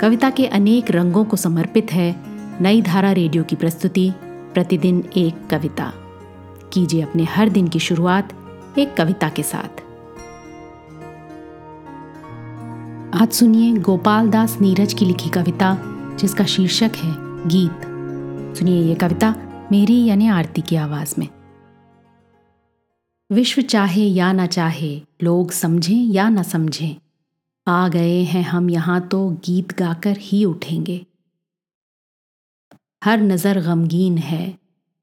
कविता के अनेक रंगों को समर्पित है नई धारा रेडियो की प्रस्तुति, प्रतिदिन एक कविता। कीजिए अपने हर दिन की शुरुआत एक कविता के साथ। आज सुनिए गोपाल दास नीरज की लिखी कविता, जिसका शीर्षक है गीत। सुनिए ये कविता मेरी यानी आरती की आवाज़ में। विश्व चाहे या ना चाहे, लोग समझें या ना समझें आ गए हैं हम, यहाँ तो गीत गाकर ही उठेंगे। हर नज़र गमगीन है,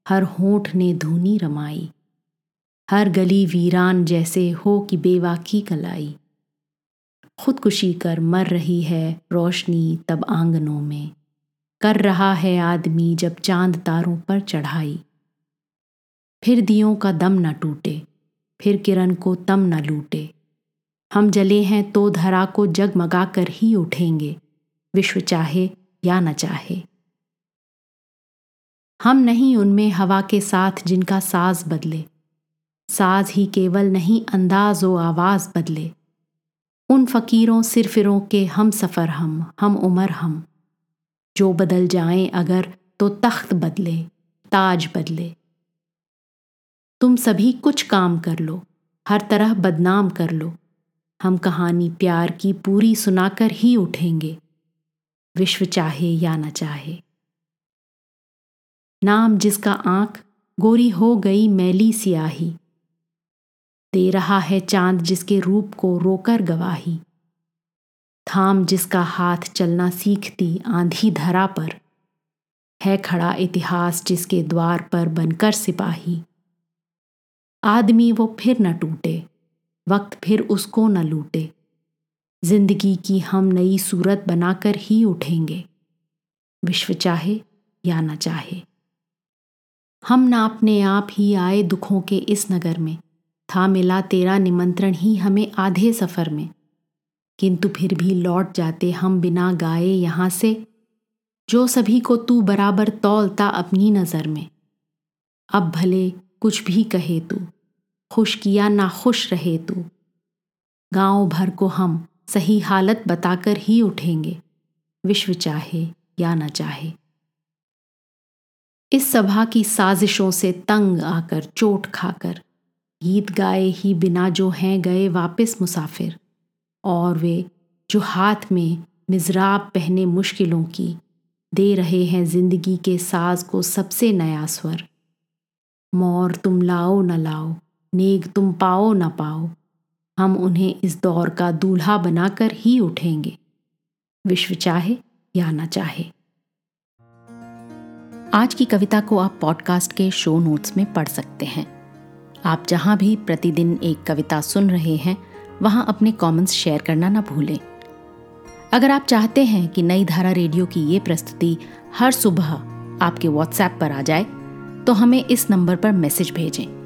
हर होठ ने धूनी रमाई। हर गली वीरान जैसे हो कि बेवाकी कलाई। खुदकुशी कर मर रही है रोशनी तब आंगनों में। कर रहा है आदमी जब चाँद तारों पर चढ़ाई। फिर दियों का दम न टूटे, फिर किरण को तम न लूटे। हम जले हैं तो धरा को जगमगा कर ही उठेंगे। विश्व चाहे या न चाहे। हम नहीं उनमें हवा के साथ जिनका साज बदले। साज ही केवल नहीं, अंदाज व आवाज़ बदले। उन फकीरों, सिरफिरों के हम सफ़र हम हम उमर हम। जो बदल जाएँ अगर तो तख्त बदले, ताज बदले। तुम सभी कुछ काम कर लो, हर तरह बदनाम कर लो। हम कहानी प्यार की पूरी सुनाकर ही उठेंगे। विश्व चाहे या न चाहे। नाम जिसका आँख गोरी हो गई मैली सियाही। दे रहा है चाँद जिसके रूप को रोकर गवाही। थाम जिसका हाथ चलना सीखती आंधी धरा पर। है खड़ा इतिहास जिसके द्वार पर बनकर सिपाही। आदमी वो फिर न टूटे। वक्त फिर उसको न लूटे। ज़िंदगी की हम नई सूरत बनाकर ही उठेंगे। विश्व चाहे या न चाहे। हम ना अपने आप ही आए दुखों के इस नगर में। था मिला तेरा निमंत्रण ही हमें आधे सफ़र में। किंतु फिर भी लौट जाते हम बिना गाए यहाँ से। जो सभी को तू बराबर तौलता अपनी नज़र में। अब भले कुछ भी कहे तू। खुश किया ना खुश रहे तू। गाँव भर को हम सही हालत बताकर ही उठेंगे। विश्व चाहे या न चाहे। इस सभा की साजिशों से तंग आकर, चोट खाकर, गीत गाए ही बिना जो हैं गए वापस मुसाफिर। और वे जो हाथ में मिजराब पहने मुश्किलों की, दे रहे हैं ज़िंदगी के साज को सबसे नया स्वर। मोर तुम लाओ न लाओ नेग तुम पाओ न पाओ, हम उन्हें इस दौर का दूल्हा बनाकर ही उठेंगे। विश्व चाहे या ना चाहे। आज की कविता को आप पॉडकास्ट के शो नोट्स में पढ़ सकते हैं। आप जहाँ भी प्रतिदिन एक कविता सुन रहे हैं, वहाँ अपने कमेंट्स शेयर करना ना भूलें। अगर आप चाहते हैं कि नई धारा रेडियो की ये प्रस्तुति हर सुबह आपके व्हाट्सएप पर आ जाए तो हमें इस नंबर पर मैसेज भेजें।